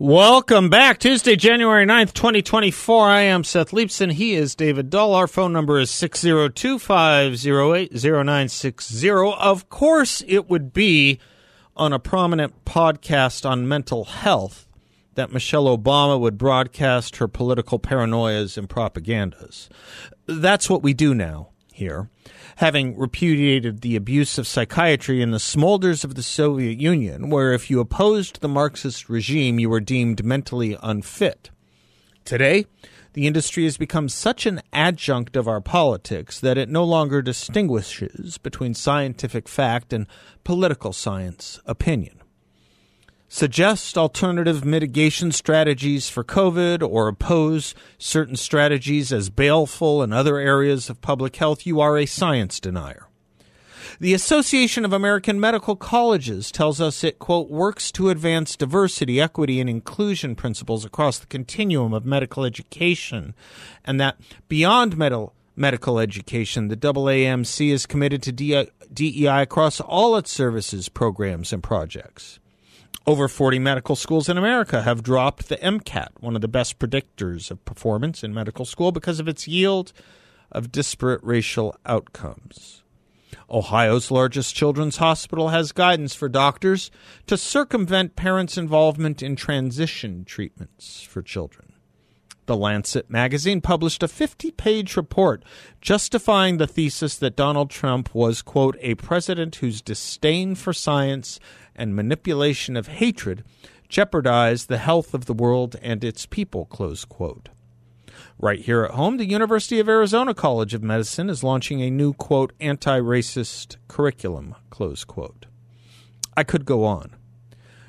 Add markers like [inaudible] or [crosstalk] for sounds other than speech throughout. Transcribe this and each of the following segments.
Welcome back. Tuesday, January 9th, 2024. I am Seth Leibsohn. He is David Doll. Our phone number is 602 508 0960. Of course, it would be on a prominent podcast on mental health that Michelle Obama would broadcast her political paranoias and propagandas. That's what we do now here having repudiated the abuse of psychiatry in the smolders of the Soviet Union, where if you opposed the Marxist regime, you were deemed mentally unfit. Today, the industry has become such an adjunct of our politics that it no longer distinguishes between scientific fact and political science opinion suggest alternative mitigation strategies for COVID or oppose certain strategies as baleful in other areas of public health, you are a science denier. The Association of American Medical Colleges tells us it, quote, works to advance diversity, equity, and inclusion principles across the continuum of medical education, and that beyond medical medical education, the AAMC is committed to DEI across all its services, programs, and projects. Over 40 medical schools in America have dropped the MCAT, one of the best predictors of performance in medical school, because of its yield of disparate racial outcomes. Ohio's largest children's hospital has guidance for doctors to circumvent parents' involvement in transition treatments for children. The Lancet magazine published a 50 page report justifying the thesis that Donald Trump was, quote, a president whose disdain for science and manipulation of hatred jeopardized the health of the world and its people, close quote. Right here at home, the University of Arizona College of Medicine is launching a new, quote, anti racist curriculum, close quote. I could go on.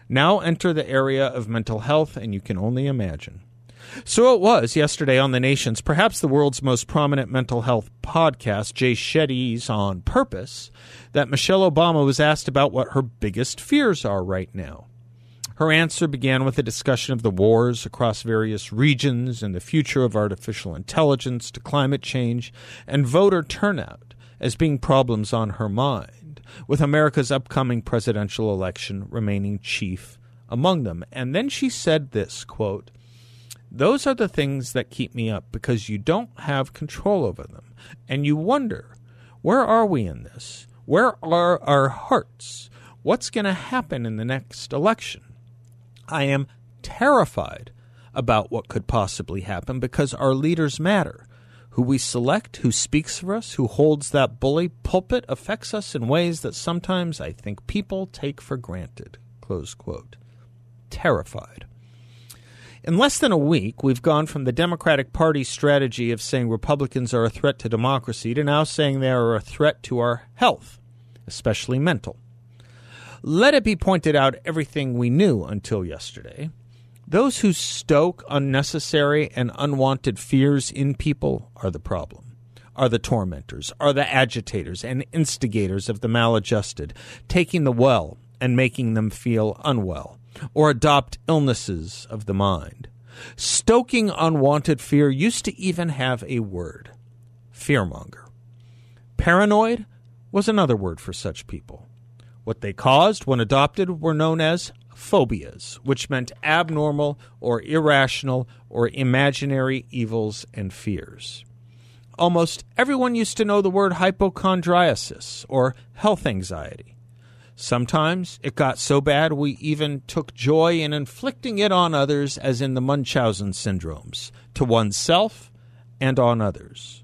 Now enter the area of mental health, and you can only imagine. So it was yesterday on the nation's, perhaps the world's most prominent mental health podcast, Jay Shetty's On Purpose, that Michelle Obama was asked about what her biggest fears are right now. Her answer began with a discussion of the wars across various regions and the future of artificial intelligence to climate change and voter turnout as being problems on her mind, with America's upcoming presidential election remaining chief among them. And then she said this quote, those are the things that keep me up because you don't have control over them. And you wonder, where are we in this? Where are our hearts? What's going to happen in the next election? I am terrified about what could possibly happen because our leaders matter. Who we select, who speaks for us, who holds that bully pulpit affects us in ways that sometimes I think people take for granted. Close quote. Terrified. In less than a week, we've gone from the Democratic Party's strategy of saying Republicans are a threat to democracy to now saying they are a threat to our health, especially mental. Let it be pointed out everything we knew until yesterday. Those who stoke unnecessary and unwanted fears in people are the problem, are the tormentors, are the agitators and instigators of the maladjusted, taking the well and making them feel unwell or adopt illnesses of the mind. Stoking unwanted fear used to even have a word fearmonger. Paranoid was another word for such people. What they caused when adopted were known as phobias, which meant abnormal or irrational or imaginary evils and fears. Almost everyone used to know the word hypochondriasis or health anxiety. Sometimes it got so bad we even took joy in inflicting it on others, as in the Munchausen syndromes, to oneself and on others.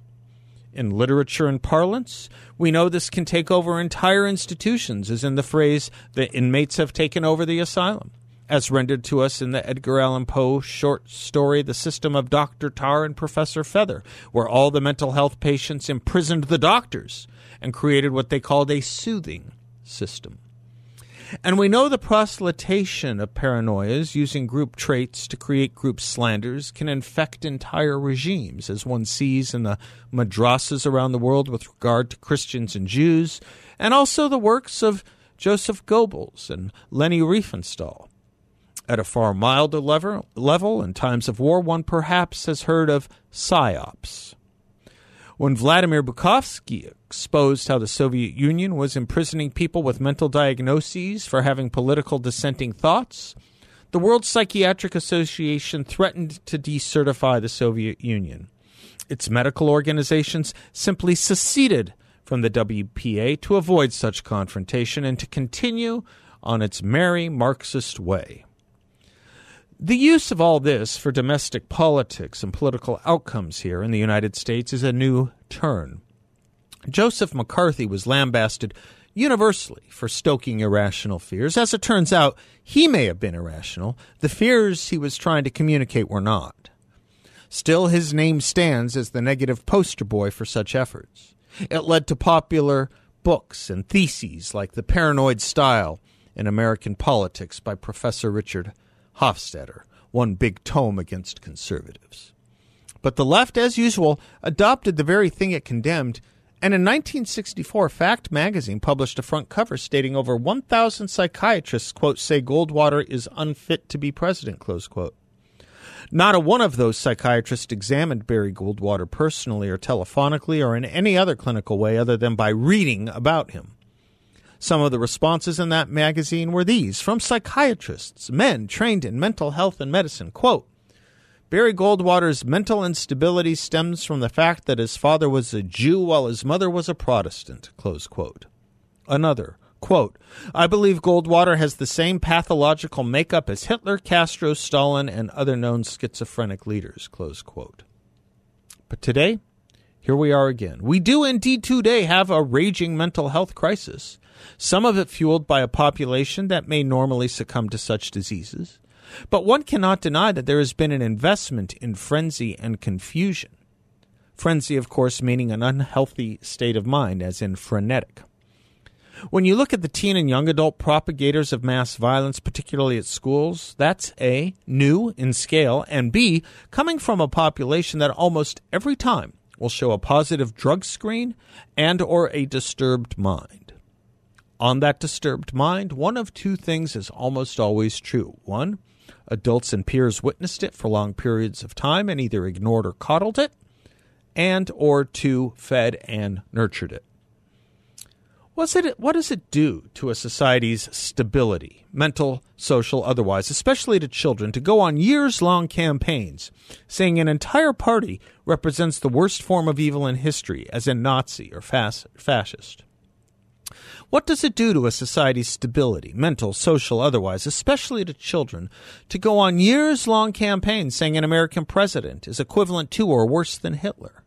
In literature and parlance, we know this can take over entire institutions, as in the phrase, the inmates have taken over the asylum, as rendered to us in the Edgar Allan Poe short story, The System of Dr. Tarr and Professor Feather, where all the mental health patients imprisoned the doctors and created what they called a soothing system. And we know the proselytation of paranoias using group traits to create group slanders can infect entire regimes, as one sees in the madrasas around the world with regard to Christians and Jews, and also the works of Joseph Goebbels and Leni Riefenstahl. At a far milder level, level, in times of war, one perhaps has heard of PSYOPs. When Vladimir Bukovsky exposed how the Soviet Union was imprisoning people with mental diagnoses for having political dissenting thoughts, the World Psychiatric Association threatened to decertify the Soviet Union. Its medical organizations simply seceded from the WPA to avoid such confrontation and to continue on its merry Marxist way. The use of all this for domestic politics and political outcomes here in the United States is a new turn. Joseph McCarthy was lambasted universally for stoking irrational fears. As it turns out, he may have been irrational. The fears he was trying to communicate were not. Still, his name stands as the negative poster boy for such efforts. It led to popular books and theses like The Paranoid Style in American Politics by Professor Richard Hofstadter, one big tome against conservatives. But the left, as usual, adopted the very thing it condemned, and in 1964, Fact magazine published a front cover stating over 1,000 psychiatrists, quote, say Goldwater is unfit to be president, close quote. Not a one of those psychiatrists examined Barry Goldwater personally or telephonically or in any other clinical way other than by reading about him. Some of the responses in that magazine were these from psychiatrists, men trained in mental health and medicine. Quote, Barry Goldwater's mental instability stems from the fact that his father was a Jew while his mother was a Protestant. Close quote. Another, quote, I believe Goldwater has the same pathological makeup as Hitler, Castro, Stalin, and other known schizophrenic leaders. Close quote. But today, here we are again. We do indeed today have a raging mental health crisis some of it fueled by a population that may normally succumb to such diseases. But one cannot deny that there has been an investment in frenzy and confusion. Frenzy, of course, meaning an unhealthy state of mind, as in frenetic. When you look at the teen and young adult propagators of mass violence, particularly at schools, that's A, new in scale, and B, coming from a population that almost every time will show a positive drug screen and or a disturbed mind. On that disturbed mind, one of two things is almost always true. One, adults and peers witnessed it for long periods of time and either ignored or coddled it, and or two, fed and nurtured it. What's it, what does it do to a society's stability, mental, social, otherwise, especially to children, to go on years long campaigns saying an entire party represents the worst form of evil in history, as in Nazi or fascist? What does it do to a society's stability, mental, social, otherwise, especially to children, to go on years long campaigns saying an American president is equivalent to or worse than Hitler?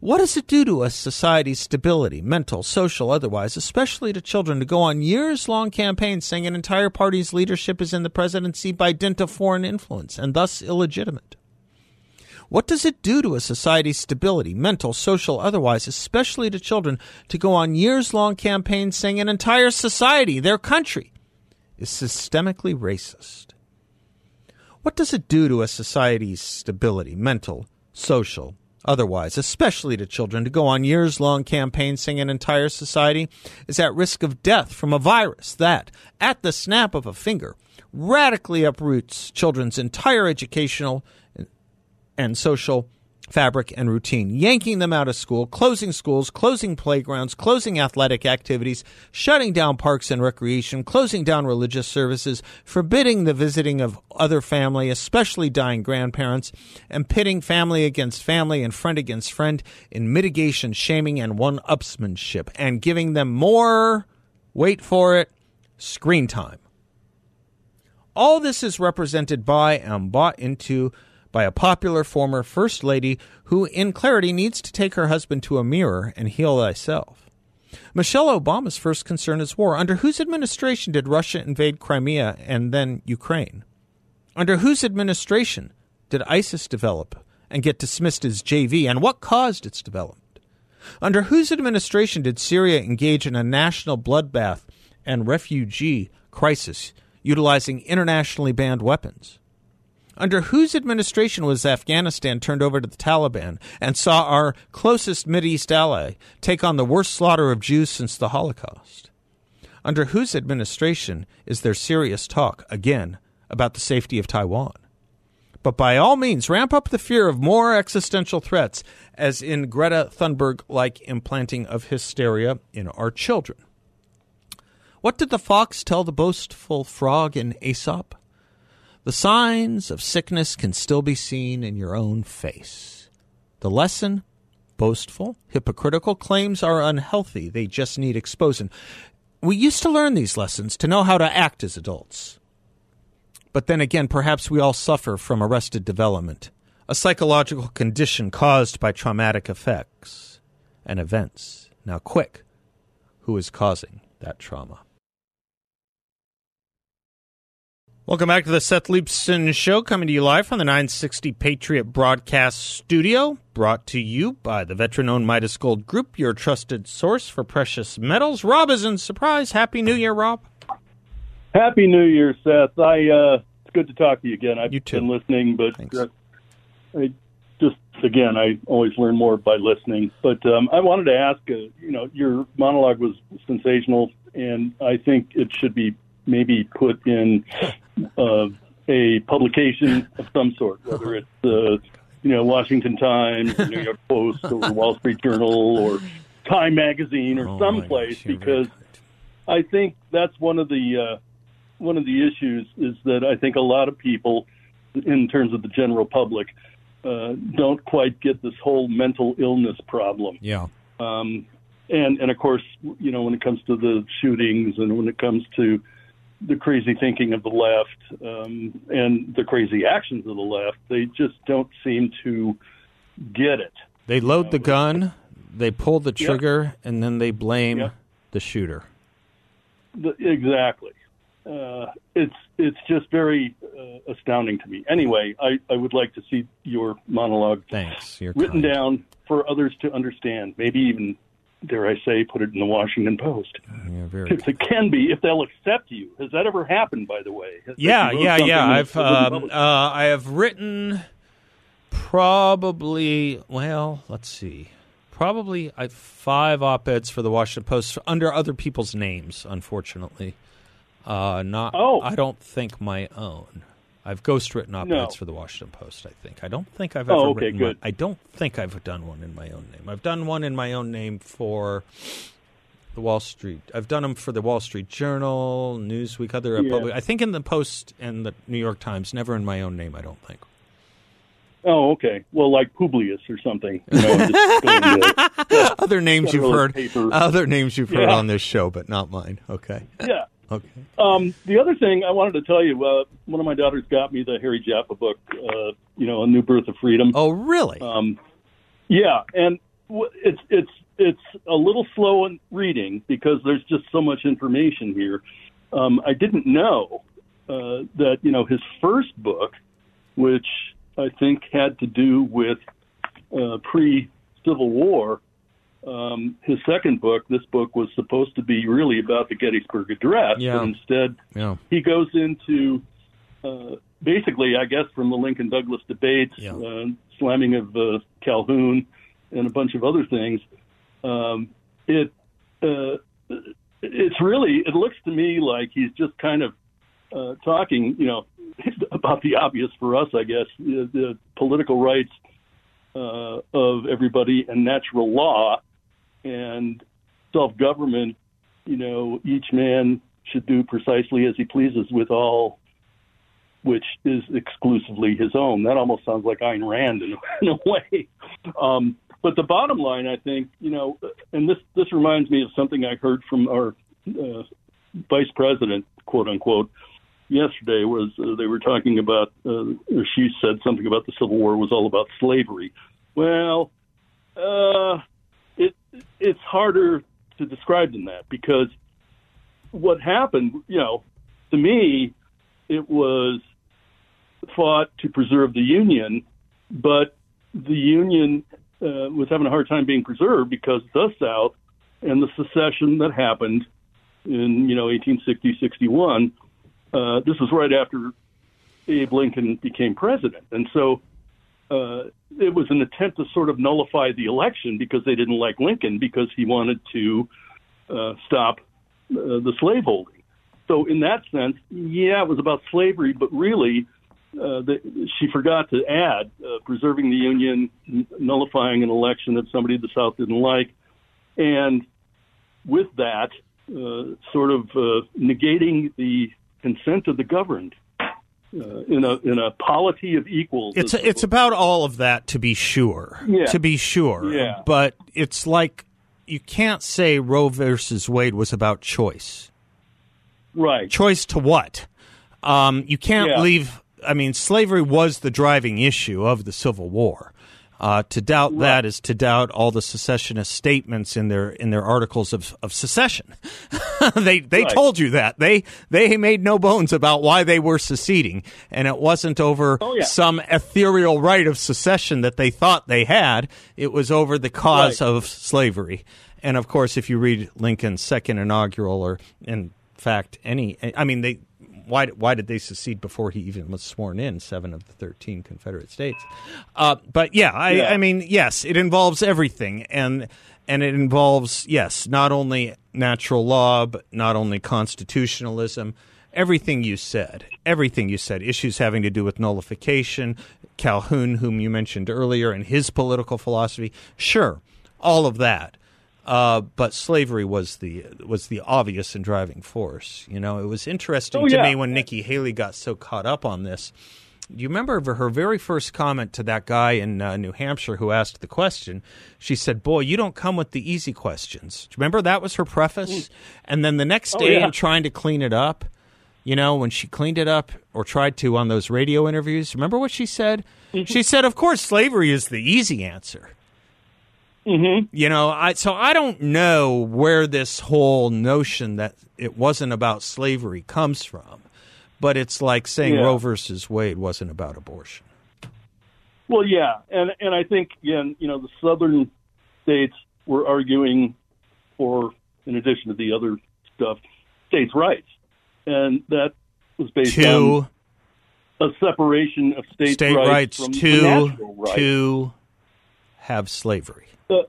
What does it do to a society's stability, mental, social, otherwise, especially to children, to go on years long campaigns saying an entire party's leadership is in the presidency by dint of foreign influence and thus illegitimate? What does it do to a society's stability, mental, social, otherwise, especially to children, to go on years long campaigns saying an entire society, their country, is systemically racist? What does it do to a society's stability, mental, social, otherwise, especially to children, to go on years long campaigns saying an entire society is at risk of death from a virus that, at the snap of a finger, radically uproots children's entire educational and social fabric and routine, yanking them out of school, closing schools, closing playgrounds, closing athletic activities, shutting down parks and recreation, closing down religious services, forbidding the visiting of other family, especially dying grandparents, and pitting family against family and friend against friend in mitigation, shaming, and one upsmanship, and giving them more, wait for it, screen time. All this is represented by and bought into by a popular former First Lady who, in clarity, needs to take her husband to a mirror and heal thyself. Michelle Obama's first concern is war. Under whose administration did Russia invade Crimea and then Ukraine? Under whose administration did ISIS develop and get dismissed as JV, and what caused its development? Under whose administration did Syria engage in a national bloodbath and refugee crisis utilizing internationally banned weapons? Under whose administration was Afghanistan turned over to the Taliban and saw our closest East ally take on the worst slaughter of Jews since the Holocaust? Under whose administration is there serious talk, again, about the safety of Taiwan? But by all means, ramp up the fear of more existential threats, as in Greta Thunberg like implanting of hysteria in our children. What did the fox tell the boastful frog in Aesop? The signs of sickness can still be seen in your own face. The lesson boastful, hypocritical claims are unhealthy. They just need exposing. We used to learn these lessons to know how to act as adults. But then again, perhaps we all suffer from arrested development, a psychological condition caused by traumatic effects and events. Now, quick, who is causing that trauma? Welcome back to the Seth Leibsohn Show, coming to you live from the 960 Patriot Broadcast Studio, brought to you by the veteran owned Midas Gold Group, your trusted source for precious metals. Rob is in surprise. Happy New Year, Rob. Happy New Year, Seth. I uh, It's good to talk to you again. I've you too. been listening, but uh, I just, again, I always learn more by listening. But um, I wanted to ask, uh, you know, your monologue was sensational, and I think it should be maybe put in [laughs] uh, a publication of some sort, whether it's uh, you know Washington Times, New York Post, or [laughs] Wall Street Journal, or Time Magazine, or oh someplace, because I think that's one of the uh, one of the issues is that I think a lot of people, in terms of the general public, uh, don't quite get this whole mental illness problem. Yeah. Um, and and of course, you know, when it comes to the shootings and when it comes to the crazy thinking of the left um, and the crazy actions of the left. They just don't seem to get it. They load the gun, they pull the trigger, and then they blame the shooter. The, exactly. Uh, it's it's just very uh, astounding to me. Anyway, I, I would like to see your monologue Thanks. You're written kind. down for others to understand. Maybe even dare I say, put it in the Washington Post. Yeah, very. If it can be, if they'll accept you. Has that ever happened, by the way? Has yeah, yeah, yeah. I've um, uh, I have written probably well, let's see, probably uh, five op eds for the Washington Post under other people's names. Unfortunately, uh, not. Oh. I don't think my own. I've ghostwritten op-eds no. for the Washington Post. I think. I don't think I've oh, ever oh, okay, written. Good. One. I don't think I've done one in my own name. I've done one in my own name for the Wall Street. I've done them for the Wall Street Journal, Newsweek, other yeah. public. I think in the Post and the New York Times. Never in my own name. I don't think. Oh, okay. Well, like Publius or something. You know, to, [laughs] uh, other names you've heard. Paper. Other names you've yeah. heard on this show, but not mine. Okay. Yeah. Okay. Um, the other thing I wanted to tell you, uh, one of my daughters got me the Harry Jaffa book, uh, you know, A New Birth of Freedom. Oh, really? Um, yeah, and it's it's it's a little slow in reading because there's just so much information here. Um, I didn't know uh, that you know his first book, which I think had to do with uh, pre Civil War, um, his second book, this book was supposed to be really about the Gettysburg Address, yeah. but instead yeah. he goes into uh, basically, I guess, from the Lincoln Douglas debates, yeah. uh, slamming of uh, Calhoun, and a bunch of other things. Um, it uh, it's really it looks to me like he's just kind of uh, talking, you know, [laughs] about the obvious for us, I guess, the, the political rights uh, of everybody and natural law and self government, you know, each man should do precisely as he pleases with all which is exclusively his own. That almost sounds like Ayn Rand in, [laughs] in a way. Um, but the bottom line, I think, you know, and this this reminds me of something I heard from our uh, vice president, quote unquote, yesterday. Was uh, they were talking about? Uh, she said something about the Civil War was all about slavery. Well, uh, it it's harder to describe than that because what happened, you know, to me, it was fought to preserve the Union, but the Union uh, was having a hard time being preserved because the South and the secession that happened in you know 1860 61. Uh, this was right after Abe Lincoln became president, and so uh, it was an attempt to sort of nullify the election because they didn't like Lincoln because he wanted to uh, stop uh, the slaveholding. So in that sense, yeah, it was about slavery, but really. Uh, the, she forgot to add uh, preserving the union, n- nullifying an election that somebody in the South didn't like, and with that, uh, sort of uh, negating the consent of the governed uh, in a in a polity of equals. It's it's about all of that to be sure. Yeah. To be sure. Yeah. But it's like you can't say Roe versus Wade was about choice. right. Choice to what? Um, you can't Yeah. leave. I mean, slavery was the driving issue of the Civil War. Uh, to doubt that is to doubt all the secessionist statements in their in their articles of, of secession. [laughs] they they Right. told you that they they made no bones about why they were seceding, and it wasn't over Oh, yeah. some ethereal right of secession that they thought they had. It was over the cause Right. of slavery. And of course, if you read Lincoln's second inaugural, or in fact any, I mean they. Why, why did they secede before he even was sworn in? Seven of the thirteen Confederate states. Uh, but yeah, I, Yeah. I mean, yes, it involves everything, and and it involves yes, not only natural law, but not only constitutionalism. Everything you said, everything you said, issues having to do with nullification, Calhoun, whom you mentioned earlier, and his political philosophy. Sure, all of that. Uh, but slavery was the was the obvious and driving force. You know, it was interesting Oh, to yeah. me when Nikki Haley got so caught up on this. Do you remember her- very first comment to that guy in uh, New Hampshire who asked the question? She said, "Boy, you don't come with the easy questions." Do you remember that was her preface? And then the next Oh, day, yeah. in trying to clean it up, you know, when she cleaned it up or tried to on those radio interviews, remember what she said? She said, "Of course, slavery is the easy answer." Mm-hmm. You know, I so I don't know where this whole notion that it wasn't about slavery comes from, but it's like saying Yeah. Roe versus Wade wasn't about abortion. Well, yeah, and and I think again, you know, the southern states were arguing for, in addition to the other stuff, states' rights, and that was based on a separation of states' state rights, rights from natural rights. to have slavery. Uh,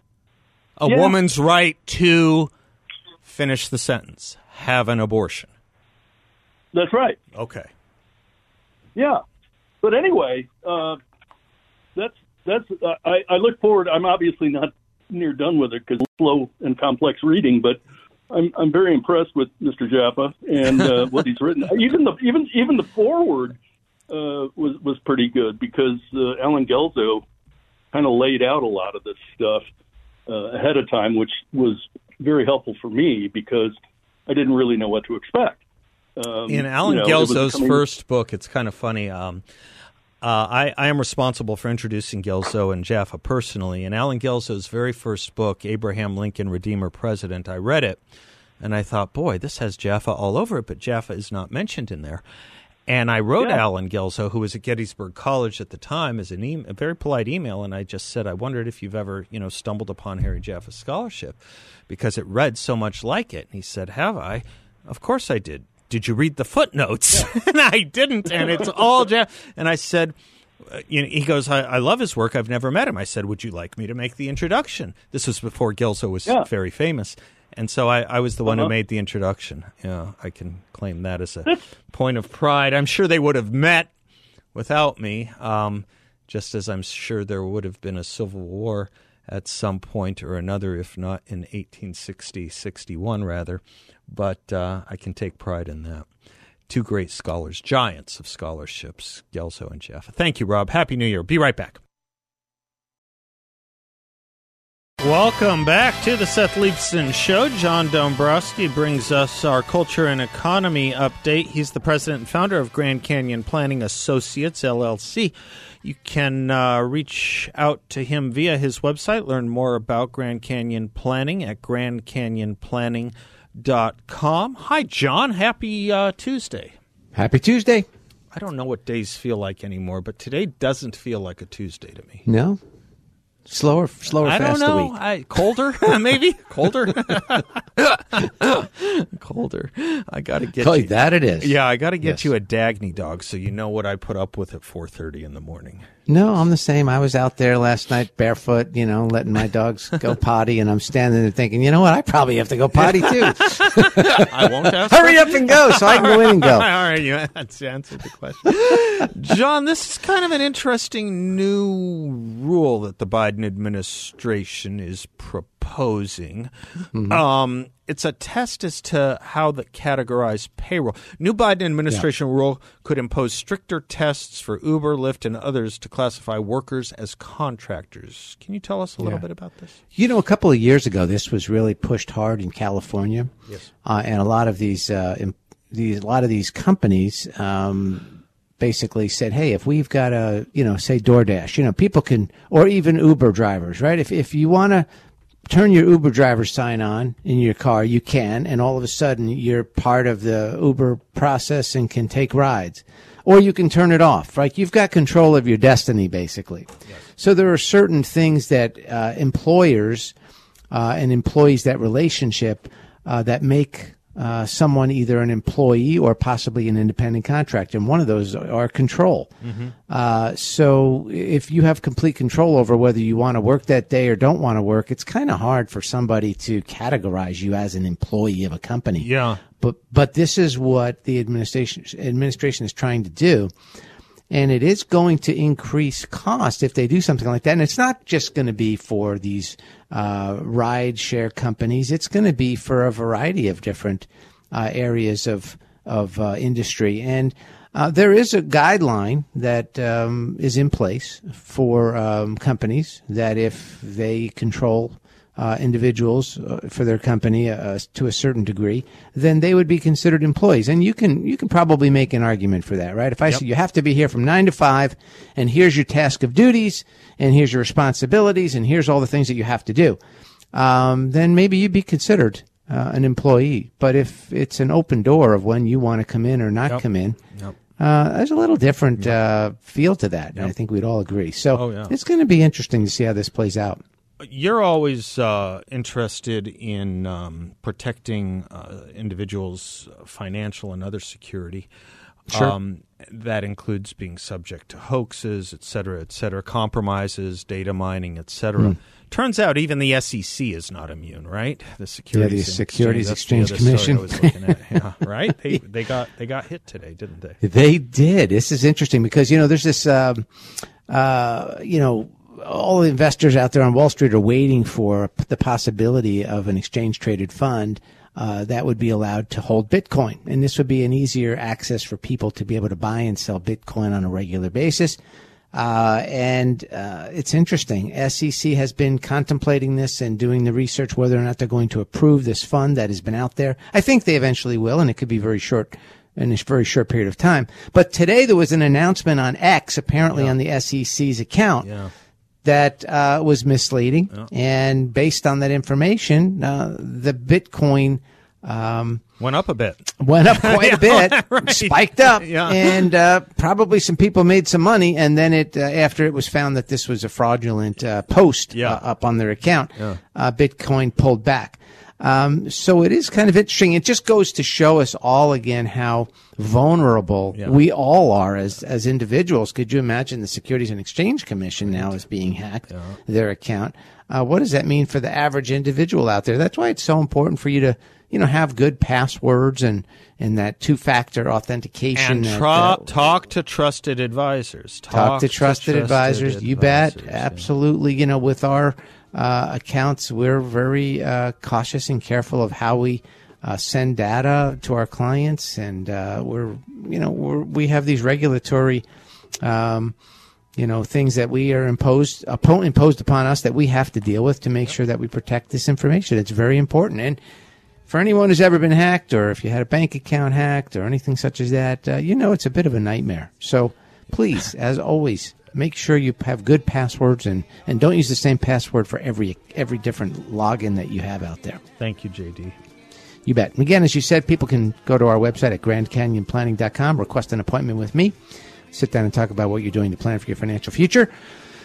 A yeah. woman's right to finish the sentence, have an abortion. That's right. Okay. Yeah, but anyway, uh, that's that's. Uh, I, I look forward. I'm obviously not near done with it because slow and complex reading, but I'm I'm very impressed with Mr. Jaffa and uh, what he's written. [laughs] Even the even even the forward uh, was was pretty good because uh, Allen Guelzo kind of laid out a lot of this stuff uh, ahead of time, which was very helpful for me because I didn't really know what to expect. Um, In Allen you know, coming- first book, it's kind of funny. Um, uh, I, I am responsible for introducing Guelzo and Jaffa personally. In Allen Guelzo's very first book, Abraham Lincoln, Redeemer President, I read it and I thought, boy, this has Jaffa all over it, but Jaffa is not mentioned in there. And I wrote Yeah. Allen Guelzo, who was at Gettysburg College at the time, as an e- a very polite email, and I just said, I wondered if you've ever, you know, stumbled upon Harry Jaffa's scholarship because it read so much like it. And he said, Have I? Of course I did. Did you read the footnotes? [laughs] and I didn't, and it's all Jaffa. And I said, uh, you know, he goes, I, I love his work. I've never met him. I said, Would you like me to make the introduction? This was before Guelzo was Yeah. very famous. And so I, I was the one who Uh-huh. made the introduction. Yeah, I can claim that as a point of pride. I'm sure they would have met without me, um, just as I'm sure there would have been a civil war at some point or another, if not in 1860, 61 rather. But uh, I can take pride in that. Two great scholars, giants of scholarships, Guelzo and Jaffa. Thank you, Rob. Happy New Year. Be right back. Welcome back to the Seth Leibsohn Show. John Dombroski brings us our culture and economy update. He's the president and founder of Grand Canyon Planning Associates, LLC. You can uh, reach out to him via his website, learn more about Grand Canyon Planning at grandcanyonplanning.com. Hi, John. Happy uh, Tuesday. Happy Tuesday. I don't know what days feel like anymore, but today doesn't feel like a Tuesday to me. No? Slower, slower, I don't fast a know. week. I, colder, [laughs] maybe colder. [laughs] colder. I got to get Call you. you that it is. Yeah, I got to get Yes. you a Dagny dog, so you know what I put up with at four thirty in the morning. No, I'm the same. I was out there last night barefoot, you know, letting my dogs go [laughs] potty, and I'm standing there thinking, you know what? I probably have to go potty too. [laughs] I won't ask. Hurry up and go so I can go in and go. [laughs] right, you answered the question. John, this is kind of an interesting new rule that the Biden administration is proposing. Um, it's a test as to how the categorize payroll. New Biden administration rule could impose stricter tests for Uber, Lyft, and others to classify workers as contractors. Can you tell us a little Yeah. bit about this? You know, a couple of years ago, this was really pushed hard in California. Yes. Uh, and a lot of these, uh, im- these, a lot of these companies, um, basically said, Hey, if we've got a, you know, say DoorDash, you know, people can, or even Uber drivers, right? If, if you want to turn your Uber driver sign on in your car, you can. And all of a sudden you're part of the Uber process and can take rides. Or you can turn it off, right? You've got control of your destiny, basically. So there are certain things that uh, employers uh, and employees, that relationship, uh, that make uh, someone either an employee or possibly an independent contractor. And one of those are control. Uh, so if you have complete control over whether you want to work that day or don't want to work, it's kind of hard for somebody to categorize you as an employee of a company. Yeah. But but this is what the administration administration is trying to do. And it is going to increase cost if they do something like that. And it's not just going to be for these uh, ride share companies. It's going to be for a variety of different uh, areas of of uh, industry. And uh, there is a guideline that um, is in place for um, companies that if they control uh, individuals uh, for their company uh, to a certain degree, then they would be considered employees. And you can you can probably make an argument for that, right? If I say you have to be here from nine to five, and here's your task of duties, and here's your responsibilities, and here's all the things that you have to do, um, then maybe you'd be considered uh, an employee. But if it's an open door of when you want to come in or not Yep. come in. Yep. Uh, there's a little different uh, feel to that, and I think we'd all agree. So Oh, yeah. it's going to be interesting to see how this plays out. You're always uh, interested in um, protecting uh, individuals' financial and other security. Sure. Um, that includes being subject to hoaxes, et cetera, et cetera, compromises, data mining, et cetera. Hmm. Turns out even the SEC is not immune, right? The Securities, the Securities Exchange, Exchange Commission. was looking at. [laughs] Yeah, right? They, they got they got hit today, didn't they? They did. This is interesting because you know there's this, um, uh, you know, all the investors out there on Wall Street are waiting for the possibility of an exchange traded fund. Uh, that would be allowed to hold Bitcoin. And this would be an easier access for people to be able to buy and sell Bitcoin on a regular basis. Uh, and uh, it's interesting. SEC has been contemplating this and doing the research whether or not they're going to approve this fund that has been out there. I think they eventually will, and it could be very short in a very short period of time. But today there was an announcement on X, apparently on the SEC's account, Yeah. That uh, was misleading. And based on that information, uh, the Bitcoin um, Went up a bit. went up quite a [laughs] bit, [laughs] right. spiked up, Yeah. and uh, probably some people made some money. And then it, uh, after it was found that this was a fraudulent uh, post Yeah. uh, up on their account, Yeah. uh, Bitcoin pulled back. Um, so it is kind of interesting. It just goes to show us all again how vulnerable Yeah. we all are as as individuals. Could you imagine the Securities and Exchange Commission now is being hacked, their account? Uh, what does that mean for the average individual out there? That's why it's so important for you to you know have good passwords and and that two factor authentication. And that, tra- uh, talk to trusted advisors. talk to trusted advisors. You bet, advisors, yeah. absolutely. You know, with our accounts, we're very uh, cautious and careful of how we uh, send data to our clients, and uh, we're you know we're, we have these regulatory. Um, you know things that we are imposed upon, imposed upon us that we have to deal with to make sure that we protect this information. It's very important, and for anyone who's ever been hacked, or if you had a bank account hacked, or anything such as that, uh, you know it's a bit of a nightmare. So please, as always, make sure you have good passwords and, and don't use the same password for every every different login that you have out there. Thank you, JD. You bet. And again, as you said, people can go to our website at grandcanyonplanning.com, request an appointment with me, sit down and talk about what you're doing to plan for your financial future.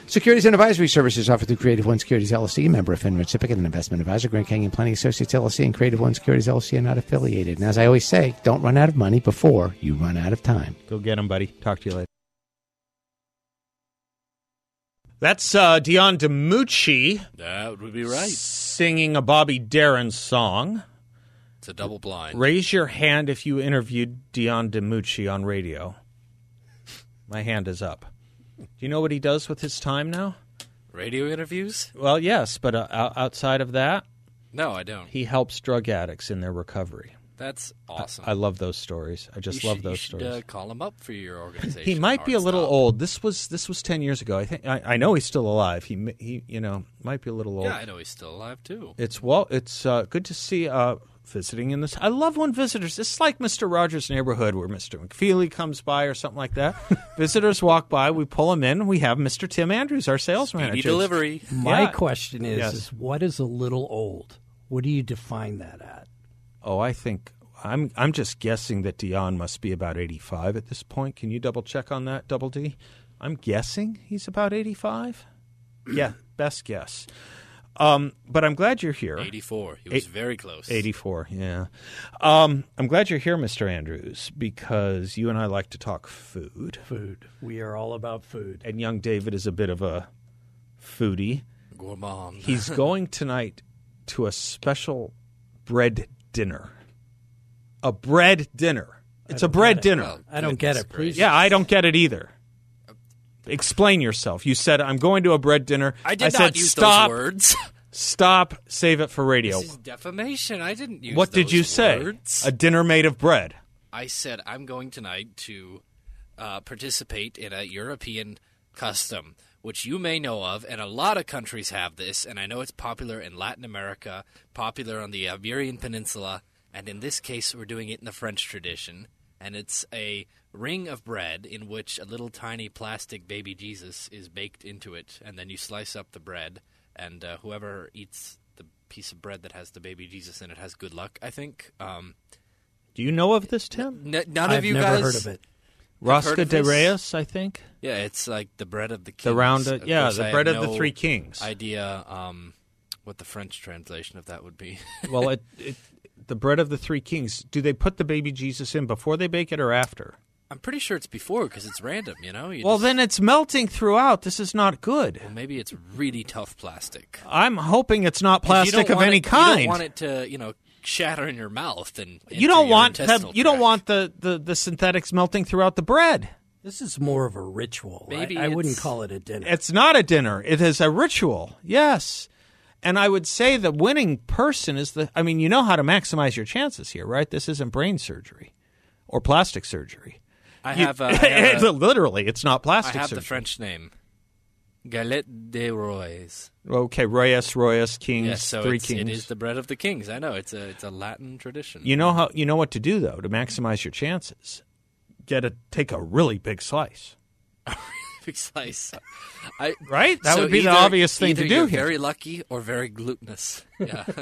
Securities and advisory services offered through Creative One Securities LLC, member of FINRA Recipient, an investment advisor, Grand Canyon Planning Associates LLC, and Creative One Securities LLC are not affiliated. And as I always say, don't run out of money before you run out of time. Go get them, buddy. Talk to you later. That's uh, Dion DiMucci That would be right. singing a Bobby Darin song. It's a double blind. Raise your hand if you interviewed Dion DiMucci on radio. My hand is up. Do you know what he does with his time now? Radio interviews? Well, yes, but uh, outside of that, No, I don't. he helps drug addicts in their recovery. That's awesome. I love those stories. I just You love should- those you should, stories. Uh, call him up for your organization. he might be a little Stop. old. This was this was ten years ago. I think I, I know he's still alive. He he you know might be a little old. Yeah, I know he's still alive too. It's well, it's uh, good to see uh, visiting in this. I love when visitors. It's like Mister Rogers' Neighborhood, where Mister McFeely comes by or something like that. [laughs] visitors walk by, we pull them in. We have Mister Tim Andrews, our sales Speedy manager. delivery. My Yeah. question is, Yes. is what is a little old? What do you define that at? Oh, I think I'm. I'm just guessing that Dion must be about eighty-five at this point. Can you double check on that, Double D? I'm guessing he's about eighty-five. [clears throat] yeah, best guess. Um, but I'm glad you're here. 84. He was Eight- very close. 84, yeah. Um, I'm glad you're here, Mr. Andrews, because you and I like to talk food. Food. We are all about food. And young David is a bit of a foodie. Gourmand. He's [laughs] going tonight to a special bread dinner. A bread dinner. It's a bread dinner. Well, I don't get it. Please. yeah, I don't get it either. Explain yourself. You said I'm going to a bread dinner. I did said not use stop, those words. [laughs] stop, save it for radio. this is defamation. I didn't use What did those you say? words. A dinner made of bread. I said I'm going tonight to uh, participate in a European custom, which you may know of, and a lot of countries have this, and I know it's popular in Latin America, popular on the Iberian Peninsula, and in this case, we're doing it in the French tradition, and it's a ring of bread in which a little tiny plastic baby Jesus is baked into it, and then you slice up the bread, and uh, whoever eats the piece of bread that has the baby Jesus in it has good luck. I think. Um, Do you know of this, Tim? n- none I've of you never guys heard of it. Rosca de? Reyes, I think. Yeah, it's like the bread of the kings. The round, Of yeah, course, the I bread of the three kings. Idea um, what the French translation of that would be. [laughs] well, it, it, the bread of the three kings. Do they put the baby Jesus in before they bake it or after? I'm pretty sure it's before because it's random. You know. You Well, just- then it's melting throughout. This is not good. well, maybe it's really tough plastic. I'm hoping it's not plastic of any it- kind. You don't want it to, you know, shatter in your mouth and. You don't want to have, intestinal you don't want the, the, the synthetics melting throughout the bread. This is more of a ritual. I- Maybe I, wouldn't call it a dinner. It's not a dinner. It is a ritual. Yes. And I would say the winning person is the I mean, you know how to maximize your chances here, right? This isn't brain surgery or plastic surgery. I You- have. A, [laughs] I have, a, literally, it's not plastic I have surgery. the French name. Galette des Rois. Okay, Royas, Royas, Kings, Yes, so three kings. it is the bread of the kings. I know it's a it's a Latin tradition. You know how you know what to do though to maximize your chances. Get a take a really big slice, [laughs] big slice. I right? That so would be the obvious thing to do here. Very lucky or very glutinous. Yeah. [laughs]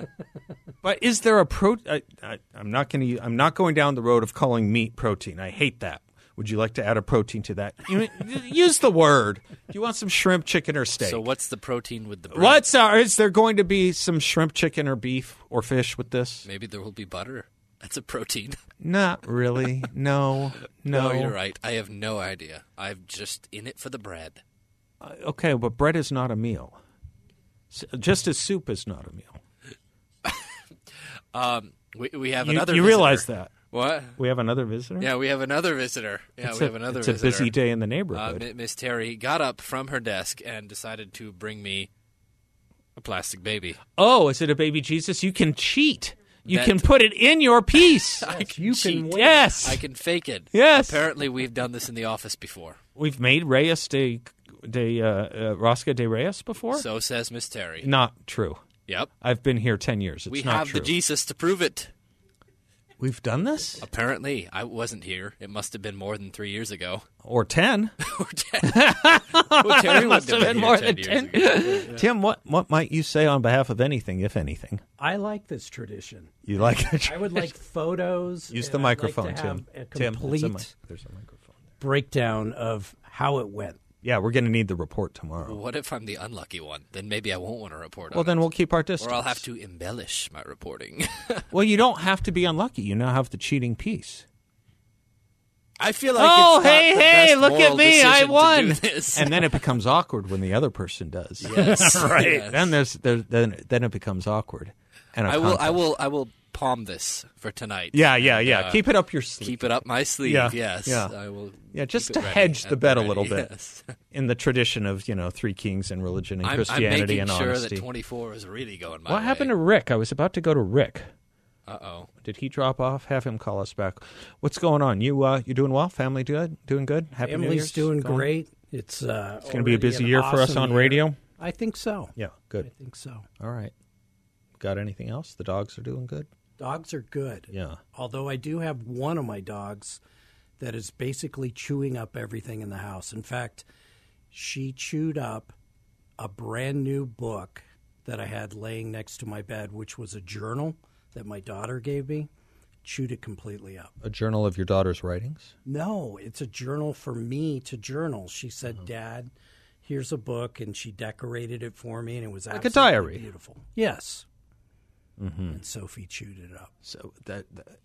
But is there a pro? I, I, I'm not going to. I'm not going down the road of calling meat protein. I hate that. Would you like to add a protein to that? Use the word. Do you want some shrimp, chicken, or steak? so what's the protein with the bread? What's our, is there going to be some shrimp, chicken, or beef or fish with this? Maybe there will be butter. That's a protein. Not really. No. [laughs] No. you're right. I have no idea. I'm just in it for the bread. Okay, but bread is not a meal. S- Just as soup is not a meal. [laughs] Um, we, we have You, another. you visitor. realize that What? we have another visitor. Yeah, we have another visitor. Yeah, it's we a, have another It's visitor. a busy day in the Uh, neighborhood. Mi- Miss Terry got up from her desk and decided to bring me a plastic baby. oh, is it a baby Jesus? You can cheat. You That- can put it in your piece. [laughs] I can you cheat. can win. yes. I can fake it. Yes. Apparently, we've done this in the office before. We've made Reyes de de uh, uh, Rosca de Reyes before. So says Miss Terry. Not true. Yep. I've been here ten years. It's we not have true. the Jesus to prove it. We've done this Apparently, I wasn't here. It must have been more than three years ago. or ten. [laughs] Or ten. [laughs] well, Terry must have been here more 10 than years 10. ago. [laughs] Tim, what what might you say on behalf of anything, if anything? I like this tradition. You like it? I would like photos. Use the I'd like microphone, to Tim. A Tim, complete there's a, mic- there's a microphone. breakdown of how it went. Yeah, we're going to need the report tomorrow. What if I'm the unlucky one? Then maybe I won't want to report Well, then it. we'll keep our distance. Or I'll have to embellish my reporting. [laughs] Well, you don't have to be unlucky. You now have the cheating piece. I feel like oh, hey, hey, look at me. I won. and then it [laughs] becomes awkward when the other person does. Yes, [laughs] right. yes. Then there's there, then then it becomes awkward. And I will I will I will palm this for tonight. Yeah, yeah, And, yeah. uh, keep it up your sleeve. keep it up my sleeve. Yeah, yes. yeah. I will Yeah, just to hedge the at bet a little bit. yes. [laughs] in the tradition of you know three kings and religion and I'm, I'm Christianity making and sure honesty. that 24 is really going my way. what way. happened to Rick? I was about to go to Rick. Uh oh. Did he drop off? Have him call us back. What's going on? You uh, you doing well? Family good? Doing good? Happy New Family's Year's? doing Going? great. It's uh, It's going to be a busy an year for us on year. radio. I think so. Yeah, good. I think so. All right. Got anything else? The dogs are doing good. Dogs are good. Yeah. Although I do have one of my dogs that is basically chewing up everything in the house. In fact, she chewed up a brand new book that I had laying next to my bed, which was a journal that my daughter gave me. Chewed it completely up. A journal of your daughter's writings. No, it's a journal for me to journal. She said, Uh-huh. "Dad, here's a book," and she decorated it for me, and it was Like a diary. beautiful. Yes. Mm-hmm. And Sophie chewed it up. So that, that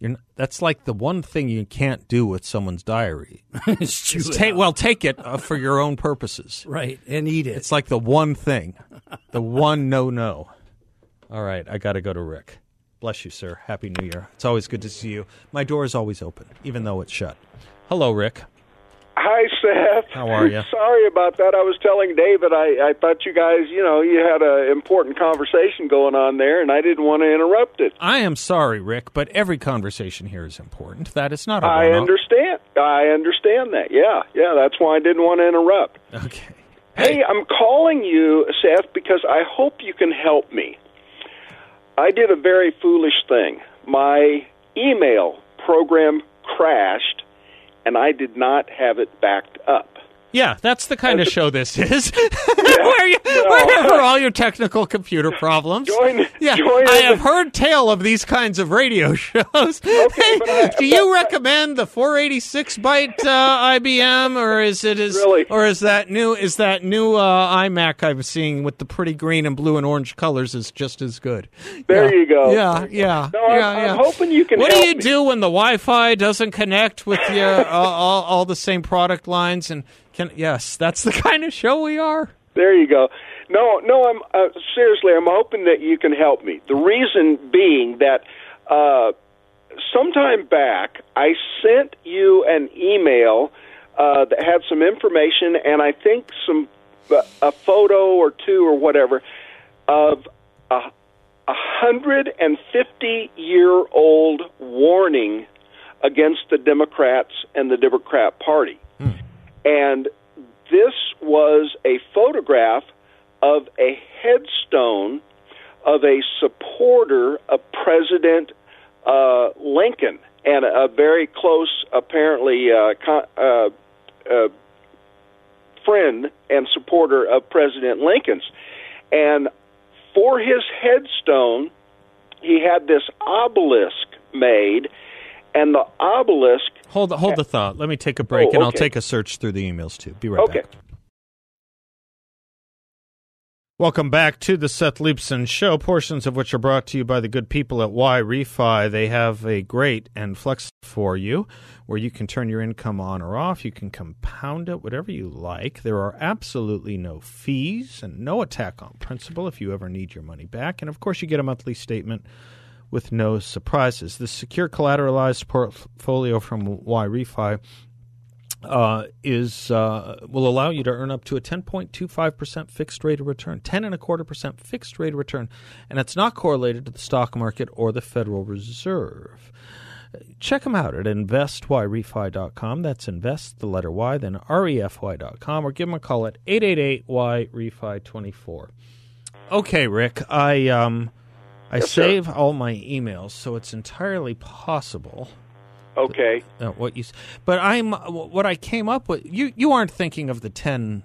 not, that's like the one thing you can't do with someone's diary. [laughs] Chew it take up. well, take it uh, for your own purposes. right, and eat it. It's like the one thing, the one no no. All right, I got to go to Rick. Bless you, sir. Happy New Year. It's always good to see you. My door is always open, even though it's shut. Hello, Rick. Hi, Seth. How are you? [laughs] Sorry about that. I was telling David I, I thought you guys, you know, you had an important conversation going on there, and I didn't want to interrupt it. I am sorry, Rick, but every conversation here is important. That is not a I understand. I understand that. Yeah, yeah. That's why I didn't want to interrupt. Okay. Hey, I'm calling you, Seth, because I hope you can help me. I did a very foolish thing. My email program crashed, and I did not have it backed. Yeah, that's the kind of show this is. [laughs] where, you, where all your technical computer problems. Join- yeah, join I have heard tale of these kinds of radio [laughs] shows. but I- Do you recommend the 486 byte uh, IBM, or is it is, Really? or is that new? Is that new uh, iMac I'm seeing with the pretty green and blue and orange colors is just as good? There Yeah. you go. Yeah, yeah. No, I'm- yeah, I'm hoping you can What do you me. do when the Wi-Fi doesn't connect with your all, [laughs] all, all the same product lines and can? Yes, that's the [laughs] kind of show we are. There you go. No, no, I'm uh, seriously. I'm hoping that you can help me. The reason being that uh, sometime back I sent you an email uh, that had some information and I think some uh, a photo or two or whatever of a a hundred and fifty year old warning against the Democrats and the Democrat Party. And this was a photograph of a headstone of a supporter of President uh, Lincoln and a very close, apparently, uh, con- uh, uh, friend and supporter of President Lincoln's. And for his headstone, he had this obelisk made, and the obelisk Hold hold the thought. Let me take a break, Oh, and I'll take a search through the emails too. Be right Okay. back. Welcome back to the Seth Leibsohn Show, portions of which are brought to you by the good people at YRefy. They have a great and flex for you where you can turn your income on or off. You can compound it, whatever you like. There are absolutely no fees and no attack on principal if you ever need your money back. And of course, you get a monthly statement with no surprises. The secure collateralized portfolio from YRefy uh, is uh, will allow you to earn up to a 10.25% fixed rate of return, 10 and a quarter percent fixed rate of return, and it's not correlated to the stock market or the Federal Reserve. Check them out at investyrefy.com. That's invest, the letter Y, then refy.com, or give them a call at 888-Y-REFI24. Okay, Rick, I um, I save all my emails, so it's entirely possible Okay. uh, what you but i'm what i came up with you you aren't thinking of the 10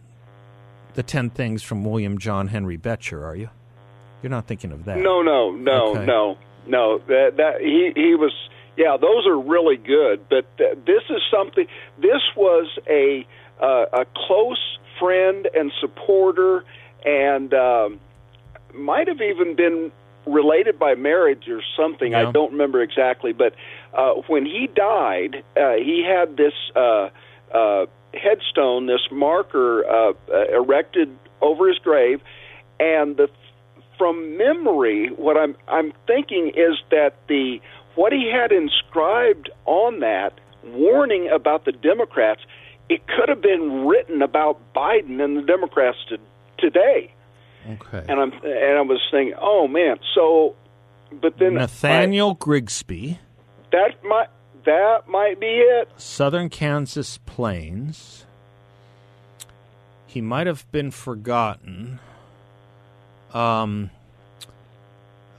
the 10 things from william john henry Boetcker are you you're not thinking of that No, no, no, Okay. no, no. That that he he was. Yeah, those are really good. But th- this is something. This was a uh, a close friend and supporter, and um, might have even been related by marriage or something. Yeah. I don't remember exactly, but uh, when he died, uh, he had this uh, uh, headstone, this marker uh, uh, erected over his grave, and the from memory, what I'm I'm thinking is that the what he had inscribed on that warning about the Democrats, it could have been written about Biden and the Democrats to, today. Okay. And I'm and I was thinking, oh man, so but then Nathaniel Grigsby, that might that might be it. Southern Kansas Plains. He might have been forgotten. Um,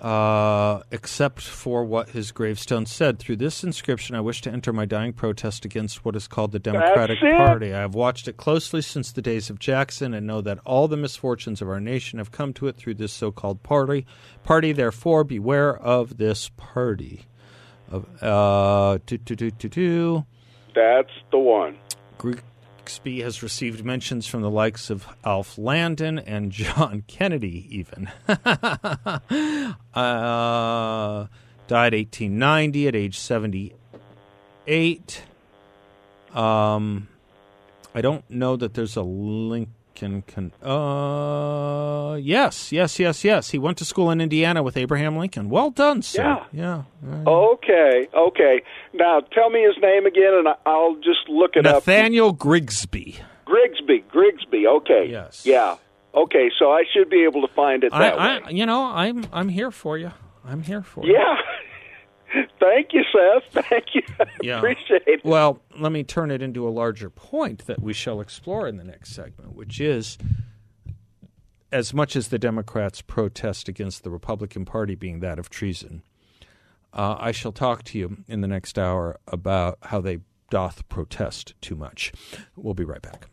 uh, except for what his gravestone said. Through this inscription, I wish to enter my dying protest against what is called the Democratic. Party. I have watched it closely since the days of Jackson and know that all the misfortunes of our nation have come to it through this so-called party. Party, therefore, beware of this party. Of uh, do, do, do, do, do. That's the one. Grigsby has received mentions from the likes of Alf Landon and John [laughs] Kennedy, even. [laughs] uh, died 1890 at age 78. Um, I don't know that there's a Lincoln. can uh, yes, yes, yes, yes. He went to school in Indiana with Abraham Lincoln. Well done, sir. Yeah. Yeah. yeah. Okay, okay. Now tell me his name again, and I- I'll just look it up. Nathaniel Grigsby. Grigsby, Grigsby. Okay. Yes. Yeah. Okay, so I should be able to find it that I, way. you know, I'm I'm here for you. I'm here for you. Yeah. Thank you, Seth. [laughs] Thank you. Yeah. appreciate it. Well, let me turn it into a larger point that we shall explore in the next segment, which is as much as the Democrats protest against the Republican Party being that of treason, uh, I shall talk to you in the next hour about how they doth protest too much. We'll be right back.